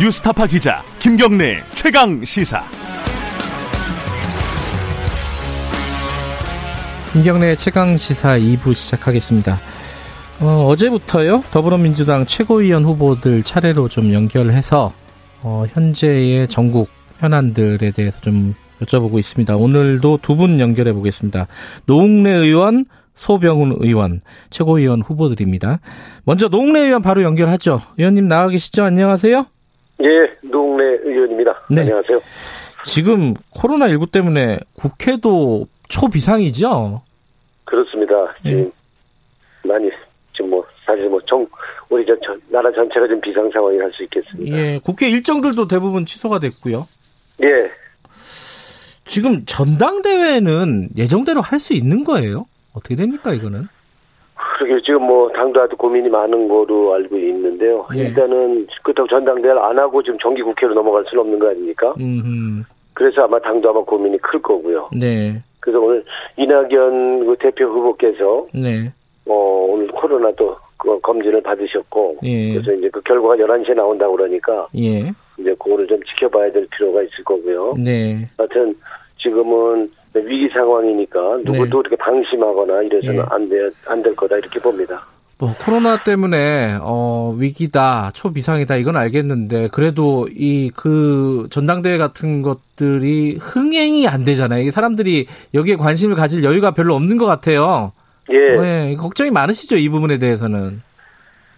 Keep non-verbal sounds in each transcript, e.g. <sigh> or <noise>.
뉴스타파 기자 김경래 최강 시사. 김경래 최강 시사 2부 시작하겠습니다. 어, 제부터요 더불어민주당 최고위원 후보들 차례로 좀 연결해서 어, 현재의 전국 현안들에 대해서 좀 여쭤보고 있습니다. 오늘도 두 분 연결해 보겠습니다. 노웅래 의원, 소병훈 의원, 최고위원 후보들입니다. 먼저 노웅래 의원 바로 연결하죠. 의원님 나와 계시죠? 안녕하세요. 예, 노웅래 의원입니다. 네. 안녕하세요. 지금 코로나19 때문에 국회도 초비상이죠? 그렇습니다. 예. 많이 지금 뭐 사실 뭐 정 우리 저, 저 나라 전체가 좀 비상 상황이 할 수 있겠습니다. 예, 국회 일정들도 대부분 취소가 됐고요. 예. 지금 전당대회는 예정대로 할 수 있는 거예요? 어떻게 됩니까 이거는? 그러게 지금 뭐 당도 아주 고민이 많은 거로 알고 있는데요. 예. 일단은 그렇다고 전당대회를 안 하고 지금 정기국회로 넘어갈 수는 없는 거 아닙니까? 음흠. 그래서 아마 당도 아마 고민이 클 거고요. 네. 그래서 오늘 이낙연 그 대표 후보께서 네. 어, 오늘 코로나도 그 검진을 받으셨고 예. 그래서 이제 그 결과가 11시에 나온다고 그러니까 예. 이제 그거를 좀 지켜봐야 될 필요가 있을 거고요. 네. 하여튼 지금은 위기 상황이니까 누구도 네. 이렇게 방심하거나 이래서는 예. 안돼 안 될 거다 이렇게 봅니다. 뭐 코로나 때문에 어 위기다 초비상이다 이건 알겠는데 그래도 이 그 전당대회 같은 것들이 흥행이 안 되잖아요. 이게 사람들이 여기에 관심을 가질 여유가 별로 없는 것 같아요. 예. 네, 걱정이 많으시죠 이 부분에 대해서는.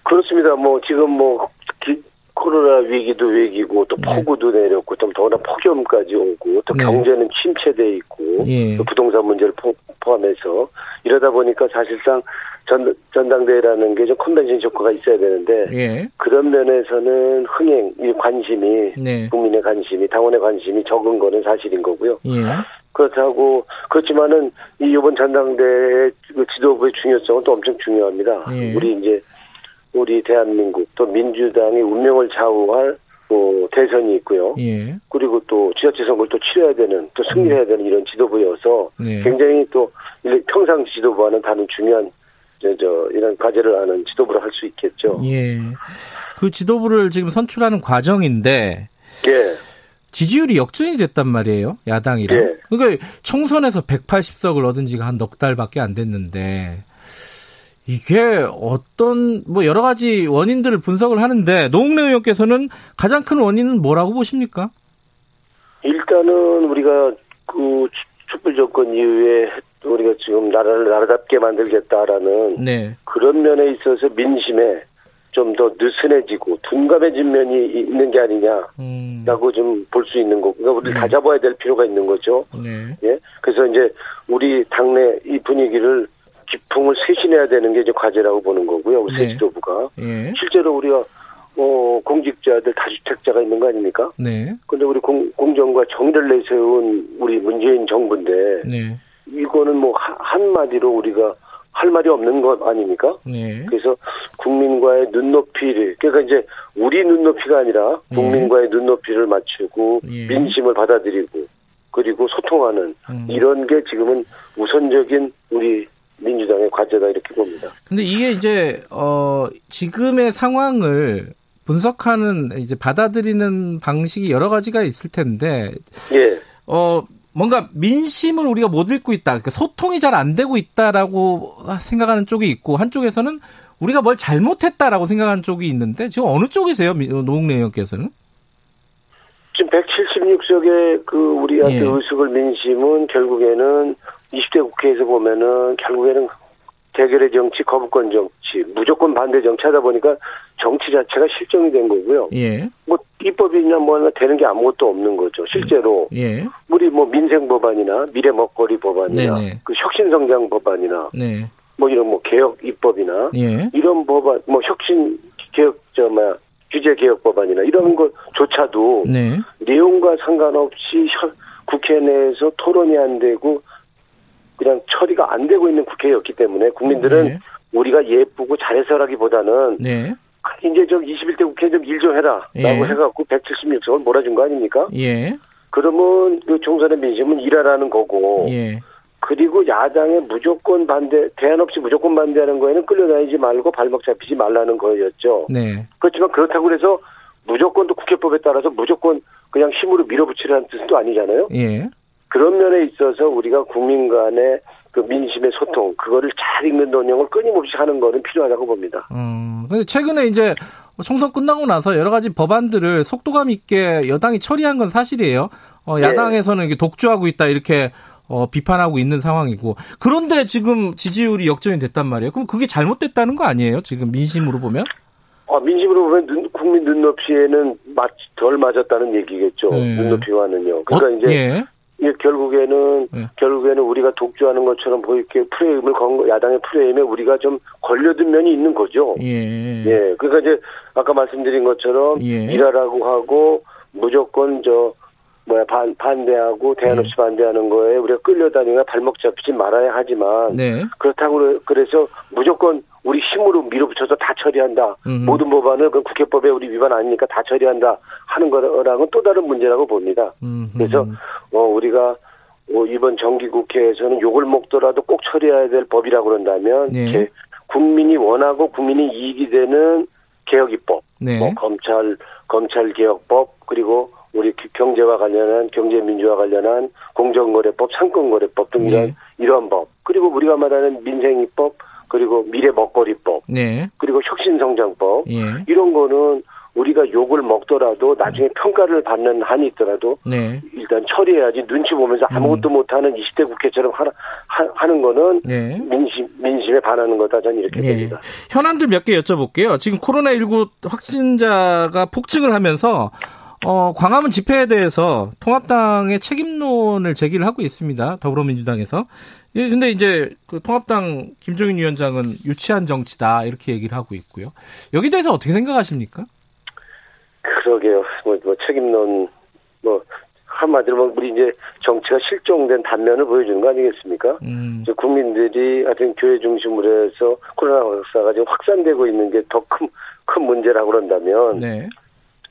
그렇습니다. 뭐 지금 뭐 기, 코로나 위기도 위기고 또 네. 폭우도 네. 내렸고 좀 더구나 폭염까지 오고 또 네. 경제는 침체돼 있고 예. 또 부동산 문제를 포, 함해서 이러다 보니까 사실상 전, 전당대회라는 게 좀 컨벤션 효과가 있어야 되는데 예. 그런 면에서는 흥행, 이 관심이 네. 국민의 관심이 당원의 관심이 적은 거는 사실인 거고요. 예. 그렇다고 그렇지만은 이 이번 전당대회 그 지도부의 중요성은 또 엄청 중요합니다. 예. 우리 이제 우리 대한민국 또 민주당의 운명을 좌우할 뭐 대선이 있고요. 예. 그리고 또 지자체 선거를 또 치러야 되는 또 승리해야 되는 이런 지도부여서 네. 굉장히 또 평상 지도부와는 다른 중요한 저, 저 이런 과제를 하는 지도부를 할 수 있겠죠. 예. 그 지도부를 지금 선출하는 과정인데 예. 지지율이 역전이 됐단 말이에요. 야당이랑. 예. 그러니까 총선에서 180석을 얻은 지가 한 넉 달밖에 안 됐는데 이게 어떤 뭐 여러 가지 원인들을 분석을 하는데 노웅래 의원께서는 가장 큰 원인은 뭐라고 보십니까? 일단은 우리가 그 촛불 정권 이후에 우리가 지금 나라를 나라답게 만들겠다라는 네. 그런 면에 있어서 민심에 좀 더 느슨해지고 둔감해진 면이 있는 게 아니냐라고 음. 좀볼 수 있는 거고 그러니까 우리 네. 다 잡아야 될 필요가 있는 거죠. 네. 예. 그래서 이제 우리 당내 이 분위기를 기풍을 쇄신해야 되는 게 이제 과제라고 보는 거고요. 네. 지도부가 예. 실제로 우리가 어 공직자들 다주택자가 있는 거 아닙니까? 네. 근데 우리 공, 공정과 정의를 내세운 우리 문재인 정부인데 네. 이거는 뭐 한마디로 우리가 할 말이 없는 것 아닙니까? 네. 그래서 국민과의 눈높이를 그러니까 이제 우리 눈높이가 아니라 네. 국민과의 눈높이를 맞추고 예. 민심을 받아들이고 그리고 소통하는 음. 이런 게 지금은 우선적인 우리 민주당의 과제다 이렇게 봅니다. 근데 이게 이제 어 지금의 상황을 분석하는 이제 받아들이는 방식이 여러 가지가 있을 텐데 예. 어 뭔가 민심을 우리가 못 읽고 있다. 그러니까 소통이 잘 안 되고 있다라고 생각하는 쪽이 있고 한쪽에서는 우리가 뭘 잘못했다라고 생각하는 쪽이 있는데 지금 어느 쪽이세요, 노웅래 의원께서는? 지금 176석의 그 우리한테 예. 의석을 민심은 결국에는 20대 국회에서 보면은 결국에는 대결의 정치, 거부권 정치, 무조건 반대 정치 하다 보니까 정치 자체가 실정이 된 거고요. 예. 뭐 입법이냐 뭐나 되는 게 아무것도 없는 거죠. 실제로 예. 우리 뭐 민생 법안이나 미래 먹거리 법안이나 네네. 그 혁신 성장 법안이나 네. 뭐 이런 뭐 개혁 입법이나 예. 이런 법안 뭐 혁신 개혁 저 뭐야 규제 개혁 법안이나 이런 것조차도 네. 내용과 상관없이 혀- 국회 내에서 토론이 안 되고 그냥 처리가 안 되고 있는 국회였기 때문에 국민들은 네. 우리가 예쁘고 잘해서라기보다는 네. 이제 좀 21대 국회 좀 일 좀 해라 예. 라고 해갖고 176석을 몰아준 거 아닙니까? 예. 그러면 그 총선의 민심은 일하라는 거고 예. 그리고 야당에 무조건 반대 대안 없이 무조건 반대하는 거에는 끌려다니지 말고 발목 잡히지 말라는 거였죠. 네. 그렇지만 그렇다고 해서 무조건 또 국회법에 따라서 무조건 그냥 힘으로 밀어붙이라는 뜻은 또 아니잖아요. 예. 그런 면에 있어서 우리가 국민 간의 그 민심의 소통, 그거를 잘 읽는 논영을 끊임없이 하는 거는 필요하다고 봅니다. 음, 근데 최근에 이제 총선 끝나고 나서 여러 가지 법안들을 속도감 있게 여당이 처리한 건 사실이에요. 어, 네. 야당에서는 이게 독주하고 있다 이렇게 어, 비판하고 있는 상황이고 그런데 지금 지지율이 역전이 됐단 말이에요. 그럼 그게 잘못됐다는 거 아니에요? 지금 민심으로 보면? 아, 민심으로 보면 눈, 국민 눈높이에는 맞, 덜 맞았다는 얘기겠죠. 네. 눈높이와는요. 그러니까 어, 이제 예. 예, 결국에는 네. 결국에는 우리가 독주하는 것처럼 보이게 프레임을 건 야당의 프레임에 우리가 좀 걸려든 면이 있는 거죠. 예. 예. 그러니까 이제 아까 말씀드린 것처럼 예. 일하라고 하고 무조건 저 뭐야 반 반대하고 대안 없이 네. 반대하는 거에 우리가 끌려다니면 발목 잡히지 말아야 하지만 네. 그렇다고 그래서 무조건 우리 힘으로 밀어붙여서 다 처리한다. 음. 모든 법안을 그 국회법에 우리 위반 아니니까 다 처리한다 하는 거랑은 또 다른 문제라고 봅니다. 음. 그래서 어 우리가 뭐 이번 정기국회에서는 욕을 먹더라도 꼭 처리해야 될 법이라고 그런다면 네. 국민이 원하고 국민이 이익이 되는 개혁 입법, 네. 뭐 검찰 검찰 개혁법 그리고 우리 경제와 관련한 경제 민주화 관련한 공정거래법, 상권거래법 등 이런 네. 이러한 법 그리고 우리가 말하는 민생입법 그리고 미래 먹거리법 네. 그리고 혁신성장법 예. 이런 거는 우리가 욕을 먹더라도 나중에 평가를 받는 한이 있더라도 네. 일단 처리해야지 눈치 보면서 아무것도 음. 못하는 20대 국회처럼 하나, 하, 는 거는 네. 민심 민심에 반하는 거다 저는 이렇게 네. 봅니다. 현안들 몇 개 여쭤볼게요. 지금 코로나19 확진자가 폭증을 하면서 어, 광화문 집회에 대해서 통합당의 책임론을 제기를 하고 있습니다. 더불어민주당에서. 예, 근데 이제 그 통합당 김종인 위원장은 유치한 정치다 이렇게 얘기를 하고 있고요. 여기 대해서 어떻게 생각하십니까? 그러게요. 뭐, 뭐 책임론 뭐 한마디로 뭐 우리 이제 정치가 실종된 단면을 보여주는 거 아니겠습니까? 음. 국민들이 하여튼 교회 중심으로 해서 코로나 확사가 지금 확산되고 있는 게 더 큰 큰 문제라고 그런다면 네.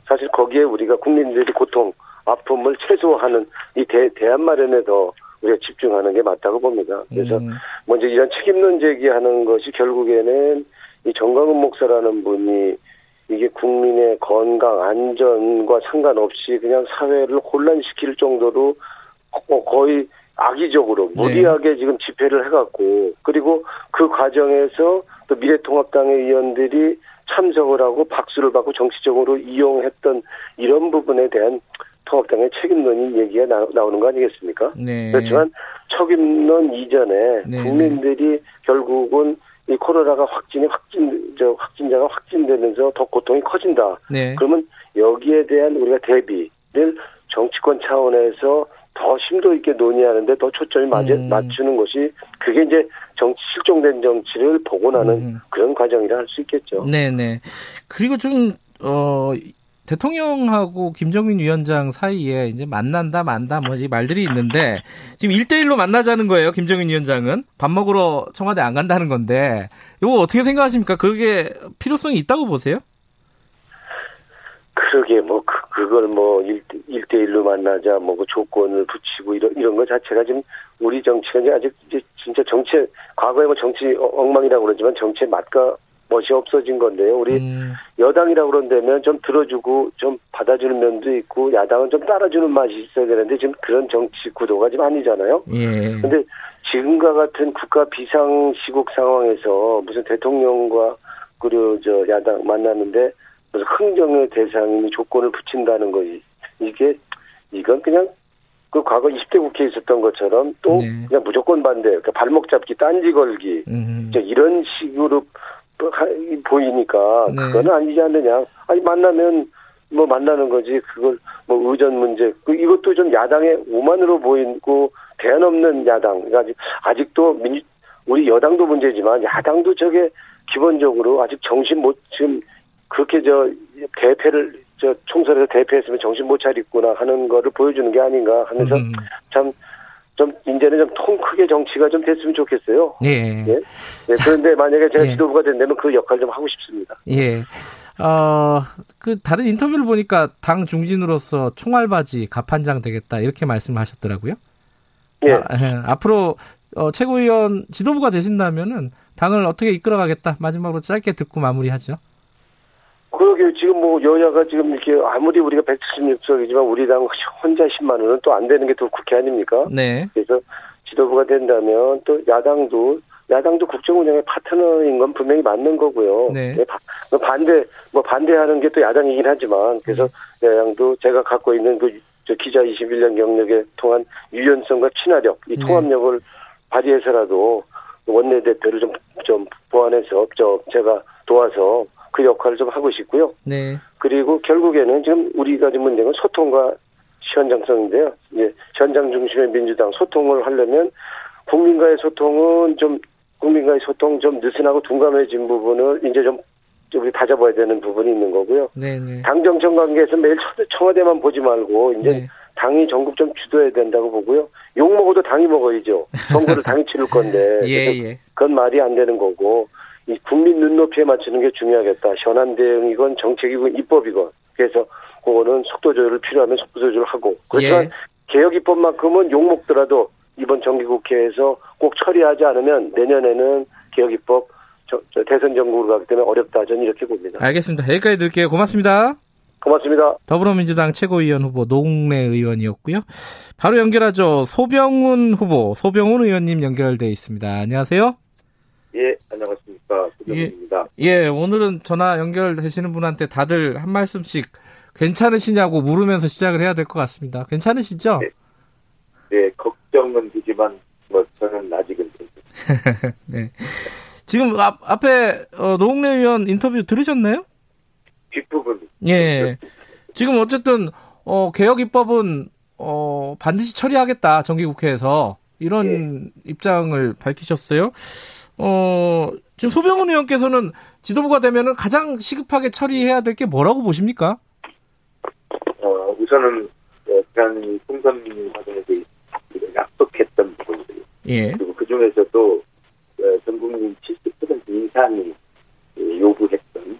사실 거기에 우리가 국민들이 고통, 아픔을 최소화하는 이 대, 대안 마련에 더 우리가 집중하는 게 맞다고 봅니다. 그래서 음. 먼저 이런 책임론 제기하는 것이 결국에는 이 정광훈 목사라는 분이 이게 국민의 건강, 안전과 상관없이 그냥 사회를 혼란시킬 정도로 거의 악의적으로 네. 무리하게 네. 지금 집회를 해갖고 그리고 그 과정에서 또 미래통합당의 의원들이 참석을 하고 박수를 받고 정치적으로 이용했던 이런 부분에 대한 통합당의 책임론이 얘기가 나, 오는 거 아니겠습니까? 네. 그렇지만 책임론 이전에 네. 국민들이 결국은 이 코로나가 확진이 확진 저 확진자가 확진되면서 더 고통이 커진다. 네. 그러면 여기에 대한 우리가 대비를 정치권 차원에서 더 심도 있게 논의하는데 더 초점이 맞, 음. 맞추는 것이 그게 이제 정치 실종된 정치를 복원하는 음. 그런 과정이라 할 수 있겠죠. 네네. 그리고 좀 어. 대통령하고 김정민 위원장 사이에 이제 만난다 만다 뭐 이 말들이 있는데 지금 1대1로 만나자는 거예요. 김정민 위원장은 밥 먹으러 청와대 안 간다는 건데 이거 어떻게 생각하십니까? 그게 필요성이 있다고 보세요? 그러게 뭐 그, 그걸 뭐 1, 대1로 만나자 뭐 그 조건을 붙이고 이런 이런 거 자체가 지금 우리 정치가 아직 이제 진짜 정치 과거에 뭐 정치 엉망이라고 그러지만 정치의 맛과 멋이 없어진 건데요. 우리 음. 여당이라고 그런다면 좀 들어주고 좀 받아주는 면도 있고 야당은 좀 따라주는 맛이 있어야 되는데 지금 그런 정치 구도가 지금 아니잖아요. 예. 근데 지금과 같은 국가 비상시국 상황에서 무슨 대통령과 그리고 저 야당 만났는데 무슨 흥정의 대상이 조건을 붙인다는 거 이게 이건 그냥 그 과거 20대 국회에 있었던 것처럼 또 네. 그냥 무조건 반대, 그러니까 발목 잡기, 딴지 걸기, 음. 이런 식으로 보이니까 네. 그거는 아니지 않느냐. 아니 만나면 뭐 만나는 거지. 그걸 뭐 의전 문제. 그 이것도 좀 야당의 오만으로 보이고 대안 없는 야당. 그러니까 아직 아직도 민 우리 여당도 문제지만 야당도 저게 기본적으로 아직 정신 못 지금 그렇게 저 대패를 저 총선에서 대패했으면 정신 못 차리구나 하는 거를 보여주는 게 아닌가 하면서 음. 참좀 이제는 좀 통 크게 정치가 좀 됐으면 좋겠어요. 예. 예. 네, 그런데 만약에 제가 예. 지도부가 된다면 그 역할 좀 하고 싶습니다. 예. 어, 그 다른 인터뷰를 보니까 당 중진으로서 총알바지 갑판장 되겠다 이렇게 말씀하셨더라고요. 예. 아, 예. 앞으로 어, 최고위원 지도부가 되신다면은 당을 어떻게 이끌어가겠다 마지막으로 짧게 듣고 마무리하죠. 어, 그러게 지금 뭐 여야가 지금 이렇게 아무리 우리가 176석이지만 우리 당 혼자 10만 원은 또 안 되는 게 또 국회 아닙니까? 네. 그래서 지도부가 된다면 또 야당도 야당도 국정 운영의 파트너인 건 분명히 맞는 거고요. 네. 뭐 반대 뭐 반대하는 게 또 야당이긴 하지만 그래서 네. 야당도 제가 갖고 있는 그 기자 21년 경력에 통한 유연성과 친화력, 이 네. 통합력을 발휘해서라도 원내 대표를 좀, 좀 보완해서, 저, 제가 도와서 그 역할을 좀 하고 싶고요. 네. 그리고 결국에는 지금 우리가 지금 문제는 소통과 현장성인데요. 이제 현장 중심의 민주당 소통을 하려면 국민과의 소통은 좀 국민과의 소통 좀 느슨하고 둔감해진 부분을 이제 좀 우리 다잡아야 되는 부분이 있는 거고요. 네네. 네. 당 정청 관계에서 매일 청와대만 보지 말고 이제 네. 당이 전국 좀 주도해야 된다고 보고요. 욕 먹어도 당이 먹어야죠. 선거를 <laughs> 당이 치를 건데. 예, 예. 그건 말이 안 되는 거고 이 국민 눈높이에 맞추는 게 중요하겠다. 현안 대응이건 정책이건 입법이건. 그래서 그거는 속도 조절을 필요하면 속도 조절을 하고. 그렇지만 예. 개혁 입법만큼은 욕 먹더라도 이번 정기국회에서 꼭 처리하지 않으면 내년에는 개혁 입법 저, 저 대선 정국으로 가기 때문에 어렵다. 저는 이렇게 봅니다. 알겠습니다. 여기까지 드릴게요. 고맙습니다. 고맙습니다. 더불어민주당 최고위원 후보 노웅래 의원이었고요. 바로 연결하죠. 소병훈 후보, 소병훈 의원님 연결돼 있습니다. 안녕하세요. 예. 소병훈 입니다. 예, 예, 오늘은 전화 연결되시는 분한테 다들 한 말씀씩 괜찮으시냐고 물으면서 시작을 해야 될 것 같습니다. 괜찮으시죠? 네. 네, 걱정은 되지만 뭐 저는 아직은 <laughs> 네. 지금 앞, 앞에 어, 노웅래 의원 인터뷰 들으셨나요? 뒷부분. 예. 지금 어쨌든 어, 개혁 입법은 어, 반드시 처리하겠다 정기국회에서 이런 예. 입장을 밝히셨어요. 어, 지금 소병훈 의원께서는 지도부가 되면은 가장 시급하게 처리해야 될 게 뭐라고 보십니까? 어, 우선은 어, 지난 총선 과정에서 약속했던 부분들 예. 그리고 그 중에서도 어, 전 국민 70% 이상이 요구했던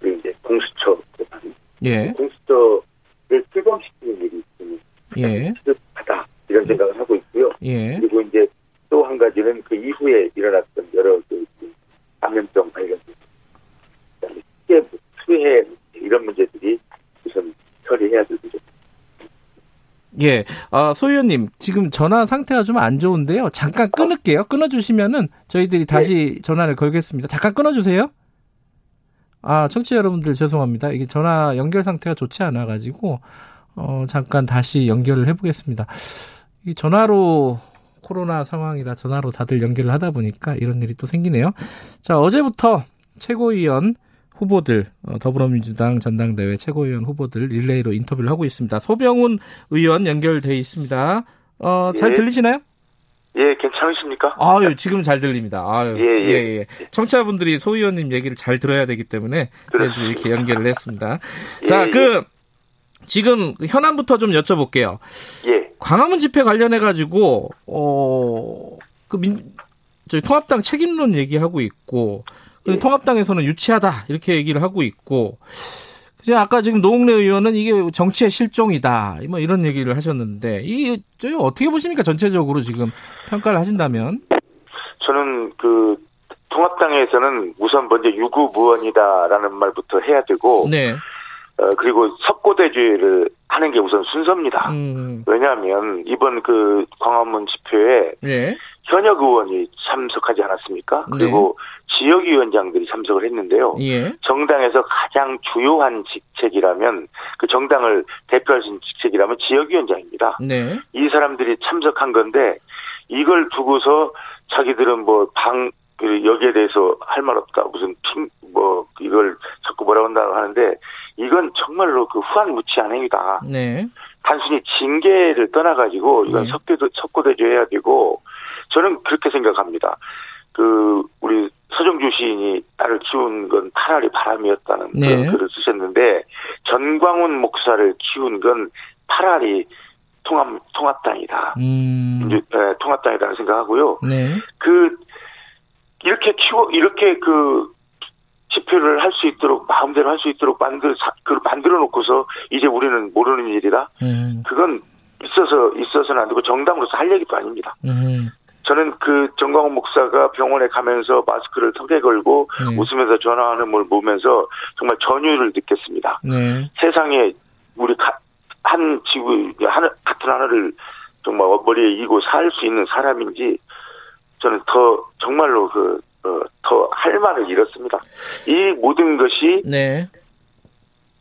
그 이제 공수처 법안, 예. 공수처를 출범시키는 일이 있으면 예. 시급하다 이런 생각을 하고 있고요. 예. 그리고 이제 또 한 가지는 그 이후에 일어났던 여러 그 감염병 관련, 그다음에 수해, 수해 이런 문제들이 우선 처리해야 되죠. 예, 아, 소 의원님, 지금 전화 상태가 좀 안 좋은데요. 잠깐 끊을게요. 끊어주시면은 저희들이 다시 네. 전화를 걸겠습니다. 잠깐 끊어주세요. 아, 청취자 여러분들 죄송합니다. 이게 전화 연결 상태가 좋지 않아가지고, 어, 잠깐 다시 연결을 해보겠습니다. 이 전화로 코로나 상황이라 전화로 다들 연결을 하다 보니까 이런 일이 또 생기네요. 자, 어제부터 최고위원 후보들 어, 더불어민주당 전당대회 최고위원 후보들 릴레이로 인터뷰를 하고 있습니다. 소병훈 의원 연결돼 있습니다. 어, 잘 예. 들리시나요? 예, 괜찮으십니까? 아유, 지금 잘 들립니다. 아유, 예, 예. 예, 예. 청취자분들이 소 의원님 얘기를 잘 들어야 되기 때문에 그래서 이렇게 연결을 했습니다. <laughs> 예, 자, 예. 그 지금 현안부터 좀 여쭤볼게요. 예. 광화문 집회 관련해 가지고 어그 민 저희 통합당 책임론 얘기하고 있고 예. 통합당에서는 유치하다 이렇게 얘기를 하고 있고 아까 지금 노웅래 의원은 이게 정치의 실종이다 뭐 이런 얘기를 하셨는데 이 어떻게 보십니까 전체적으로 지금 평가를 하신다면 저는 그 통합당에서는 우선 먼저 유구무원이다라는 말부터 해야 되고 네. 어, 그리고 석고대주의를 하는 게 우선 순서입니다. 음. 왜냐하면 이번 그 광화문 집회에 네. 현역 의원이 참석하지 않았습니까? 그리고 네. 지역위원장들이 참석을 했는데요. 예. 정당에서 가장 주요한 직책이라면 그 정당을 대표할 수 있는 직책이라면 지역위원장입니다. 네. 이 사람들이 참석한 건데 이걸 두고서 자기들은 뭐방 그 여기에 대해서 할 말 없다 무슨 핑 뭐 이걸 자꾸 뭐라고 한다고 하는데 이건 정말로 그 후한무치한 행위다. 네. 단순히 징계를 떠나가지고 이건 네. 석대도 석고대조해야 되고 저는 그렇게 생각합니다. 그 우리 서정주 시인이 딸을 키운 건 파라리 바람이었다는 네. 그런 글을 쓰셨는데 전광훈 목사를 키운 건 파라리 통합 통합당이다. 음. 네, 통합당이라는 생각하고요. 네. 그 이렇게 키워 이렇게 그 집회를 할 수 있도록 마음대로 할 수 있도록 만들 그 만들어 놓고서 이제 우리는 모르는 일이다. 음. 그건 있어서 있어서는 안 되고 정당으로서 할 얘기도 아닙니다. 음. 저는 그 정광훈 목사가 병원에 가면서 마스크를 턱에 걸고 네. 웃으면서 전화하는 걸 보면서 정말 전율을 느꼈습니다. 네. 세상에 우리 한 지구 하늘 같은 하늘을 정말 머리에 이고 살 수 있는 사람인지 저는 더 정말로 그 어, 더할 말을 잃었습니다. 이 모든 것이 네.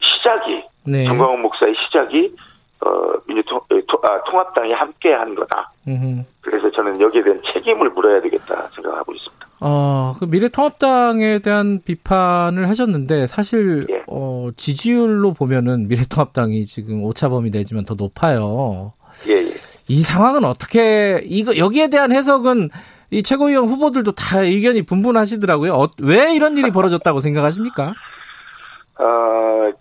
시작이 네. 정광훈 목사의 시작이 어, 민주통, 아, 통합당이 함께 한 거다. 음흠. 그래서 저는 여기에 대한 책임을 물어야 되겠다 생각하고 있습니다. 어, 그 미래통합당에 대한 비판을 하셨는데 사실 예. 어, 지지율로 보면은 미래통합당이 지금 오차범위 내지만 더 높아요. 예, 예. 이 상황은 어떻게 이거 여기에 대한 해석은 이 최고위원 후보들도 다 의견이 분분하시더라고요. 어, 왜 이런 일이 벌어졌다고 생각하십니까? 어,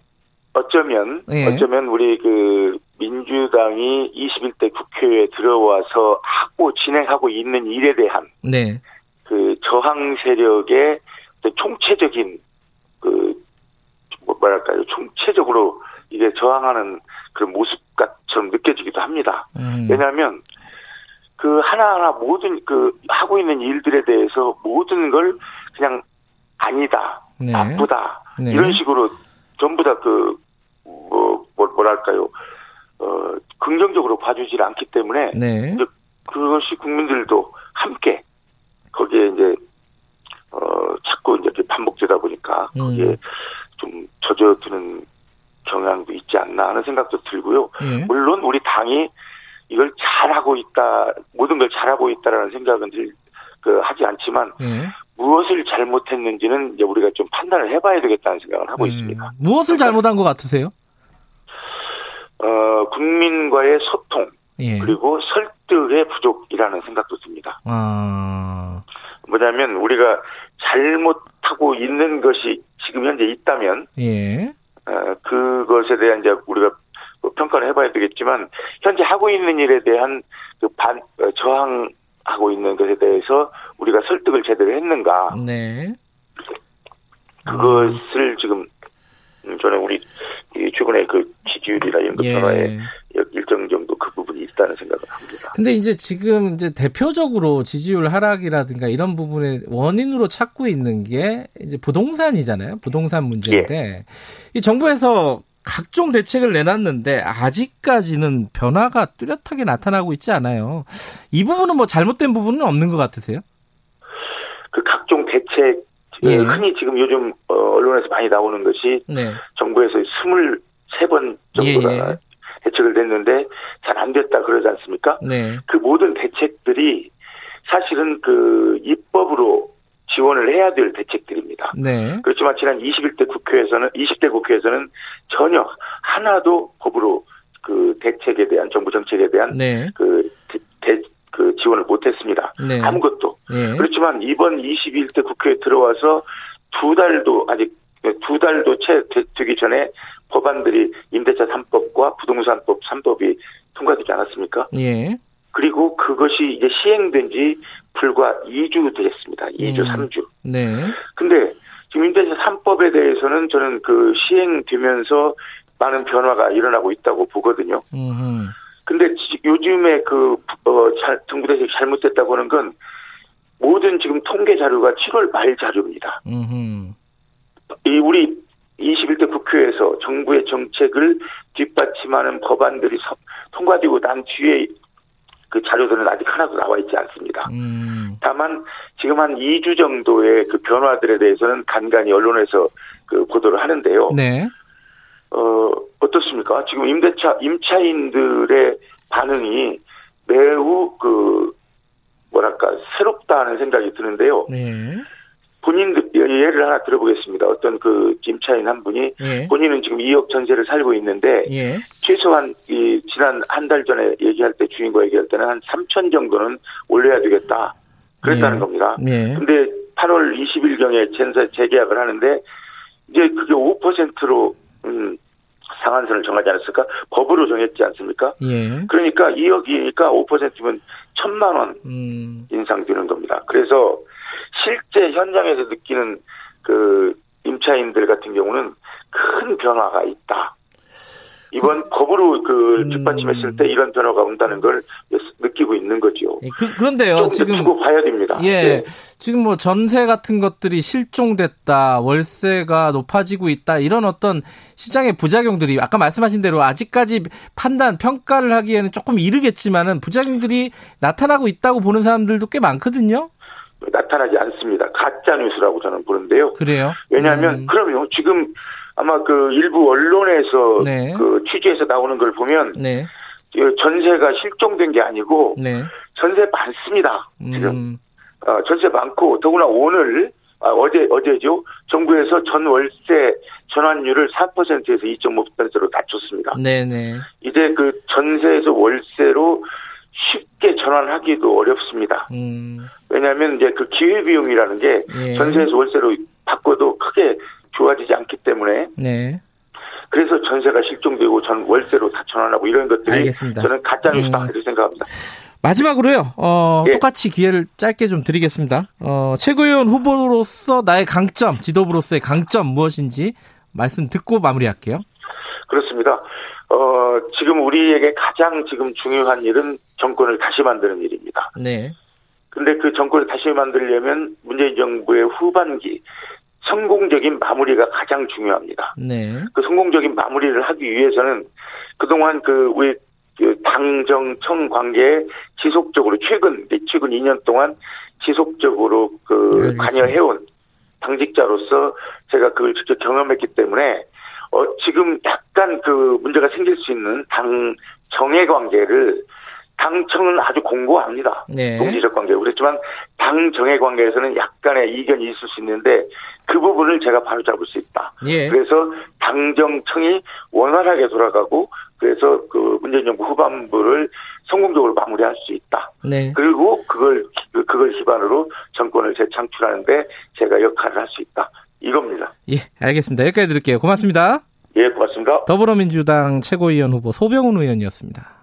어쩌면 예. 어쩌면 우리 그 민주당이 21대 국회에 들어와서 하고 진행하고 있는 일에 대한 네. 그 저항 세력의 총체적인 그뭐 뭐랄까요 총체적으로 이게 저항하는 그런 모습처럼 느껴지기도 합니다. 음. 왜냐하면 그 하나하나 모든 그 하고 있는 일들에 대해서 모든 걸 그냥 아니다, 네. 나쁘다 네. 이런 식으로 전부 다 그 뭐, 뭐 뭐랄까요 어 긍정적으로 봐주질 않기 때문에 네. 이제 그것이 국민들도 함께 거기에 이제 어 자꾸 이제 반복되다 보니까 거기에 음. 좀 젖어드는 경향도 있지 않나 하는 생각도 들고요. 예. 물론 우리 당이 이걸 잘하고 있다, 모든 걸 잘하고 있다라는 생각은 들, 그, 하지 않지만, 예. 무엇을 잘못했는지는 이제 우리가 좀 판단을 해봐야 되겠다는 생각을 하고 음. 있습니다. 무엇을 잘못한 것 같으세요? 어, 국민과의 소통, 예. 그리고 설득의 부족이라는 생각도 듭니다. 아. 뭐냐면, 우리가 잘못하고 있는 것이 지금 현재 있다면, 예. 어, 그것에 대한 이제 우리가 뭐 평가를 해봐야 되겠지만 현재 하고 있는 일에 대한 그 반, 어, 저항 하고 있는 것에 대해서 우리가 설득을 제대로 했는가. 네. 그것을 음. 지금 저는 우리 최근에 그 지지율이나 연금 변화에 예. 일정 정도 그 부분이 있다는 생각을 합니다. 근데 이제 지금 이제 대표적으로 지지율 하락이라든가 이런 부분의 원인으로 찾고 있는 게 이제 부동산이잖아요. 부동산 문제인데 예. 이 정부에서 각종 대책을 내놨는데 아직까지는 변화가 뚜렷하게 나타나고 있지 않아요. 이 부분은 뭐 잘못된 부분은 없는 것 같으세요? 그 각종 대책 예. 흔히 지금 요즘 어, 언론에서 많이 나오는 것이 네. 정부에서 23번 정도가 예, 예. 대책을 냈는데 잘 안 됐다 그러지 않습니까? 네. 그 모든 대책들이 사실은 그 입법으로 지원을 해야 될 대책들입니다. 네. 그렇지만 지난 21대 국회에서는 20대 국회에서는 전혀 하나도 법으로 그 대책에 대한 정부 정책에 대한 네. 그, 대, 그 지원을 못했습니다. 네. 아무것도. 네. 그렇지만 이번 21대 국회에 들어와서 두 달도 아직 두 달도 채 되기 전에 법안들이 임대차 3법과 부동산법 3법이 통과되지 않았습니까? 예. 그리고 그것이 이제 시행된 지 불과 2주 되겠습니다. 2주, 음. 3주. 네. 근데 지금 임대차 3법에 대해서는 저는 그 시행되면서 많은 변화가 일어나고 있다고 보거든요. 음. 근데 요즘에 그, 어, 잘, 정부 대책이 잘못됐다고 하는 건 모든 지금 통계 자료가 7월 말 자료입니다. 음. 이 우리 21대 국회에서 정부의 정책을 뒷받침하는 법안들이 통과되고 난 뒤에 그 자료들은 아직 하나도 나와 있지 않습니다. 음. 다만 지금 한 2주 정도의 그 변화들에 대해서는 간간히 언론에서 그 보도를 하는데요. 네. 어, 어떻습니까? 지금 임대차, 임차인들의 반응이 매우 그, 뭐랄까, 새롭다는 생각이 드는데요. 네. 본인들 예를 하나 들어보겠습니다. 어떤 그 임차인 한 분이 예. 본인은 지금 2억 전세를 살고 있는데 예. 최소한 이 지난 한 달 전에 얘기할 때 주인과 얘기할 때는 한 3천 정도는 올려야 되겠다. 그랬다는 예. 겁니다. 예. 근데 8월 20일 경에 전세 재계약을 하는데 이제 그게 5%로 음 상한선을 정하지 않았을까? 법으로 정했지 않습니까? 예. 그러니까 2억이니까 5%면 1천만 원 음. 인상되는 겁니다. 그래서 실제 현장에서 느끼는 그 임차인들 같은 경우는 큰 변화가 있다. 이번 그, 법으로 그 음. 뒷받침했을 때 이런 변화가 온다는 걸 느끼고 있는 거죠. 예, 그, 런데요 지금 두고 봐야 됩니다. 예, 네. 지금 뭐 전세 같은 것들이 실종됐다, 월세가 높아지고 있다 이런 어떤 시장의 부작용들이 아까 말씀하신 대로 아직까지 판단 평가를 하기에는 조금 이르겠지만은 부작용들이 나타나고 있다고 보는 사람들도 꽤 많거든요. 나타나지 않습니다. 가짜 뉴스라고 저는 보는데요. 그래요? 왜냐하면 음. 그럼요. 지금 아마 그 일부 언론에서 네. 그 취재해서 나오는 걸 보면 네. 전세가 실종된 게 아니고 네. 전세 많습니다. 지금 음. 어, 전세 많고 더구나 오늘 아, 어제 어제죠 정부에서 전 월세 전환율을 4%에서 2.5%로 낮췄습니다. 네네. 이제 그 전세에서 월세로 쉽게 전환하기도 어렵습니다. 음. 왜냐하면 이제 그 기회 비용이라는 게 예. 전세에서 월세로 바꿔도 크게 좋아지지 않기 때문에 네. 그래서 전세가 실종되고 전 월세로 다 전환하고 이런 것들이 알겠습니다. 저는 가짜 뉴스다 음. 이렇게 생각합니다. 마지막으로요. 어, 예. 똑같이 기회를 짧게 좀 드리겠습니다. 어, 최고위원 후보로서 나의 강점, 지도부로서의 강점 무엇인지 말씀 듣고 마무리할게요. 그렇습니다. 어, 지금 우리에게 가장 지금 중요한 일은 정권을 다시 만드는 일입니다. 네. 근데 그 정권을 다시 만들려면 문재인 정부의 후반기 성공적인 마무리가 가장 중요합니다. 네. 그 성공적인 마무리를 하기 위해서는 그동안 그 우리 그 당정청 관계에 지속적으로 최근 최근 2년 동안 지속적으로 그 관여해온 당직자로서 제가 그걸 직접 경험했기 때문에 어 지금 약간 그 문제가 생길 수 있는 당 정의 관계를 당청은 아주 공고합니다. 네. 동지적 관계. 그렇지만 당 정의 관계에서는 약간의 이견이 있을 수 있는데 그 부분을 제가 바로잡을 수 있다. 예. 그래서 당정청이 원활하게 돌아가고 그래서 그 문재인 정부 후반부를 성공적으로 마무리할 수 있다. 네. 그리고 그걸 그걸 기반으로 정권을 재창출하는데 제가 역할을 할 수 있다. 이겁니다. 예, 알겠습니다. 여기까지 드릴게요. 고맙습니다. 예, 고맙습니다. 더불어민주당 최고위원 후보 소병훈 의원이었습니다.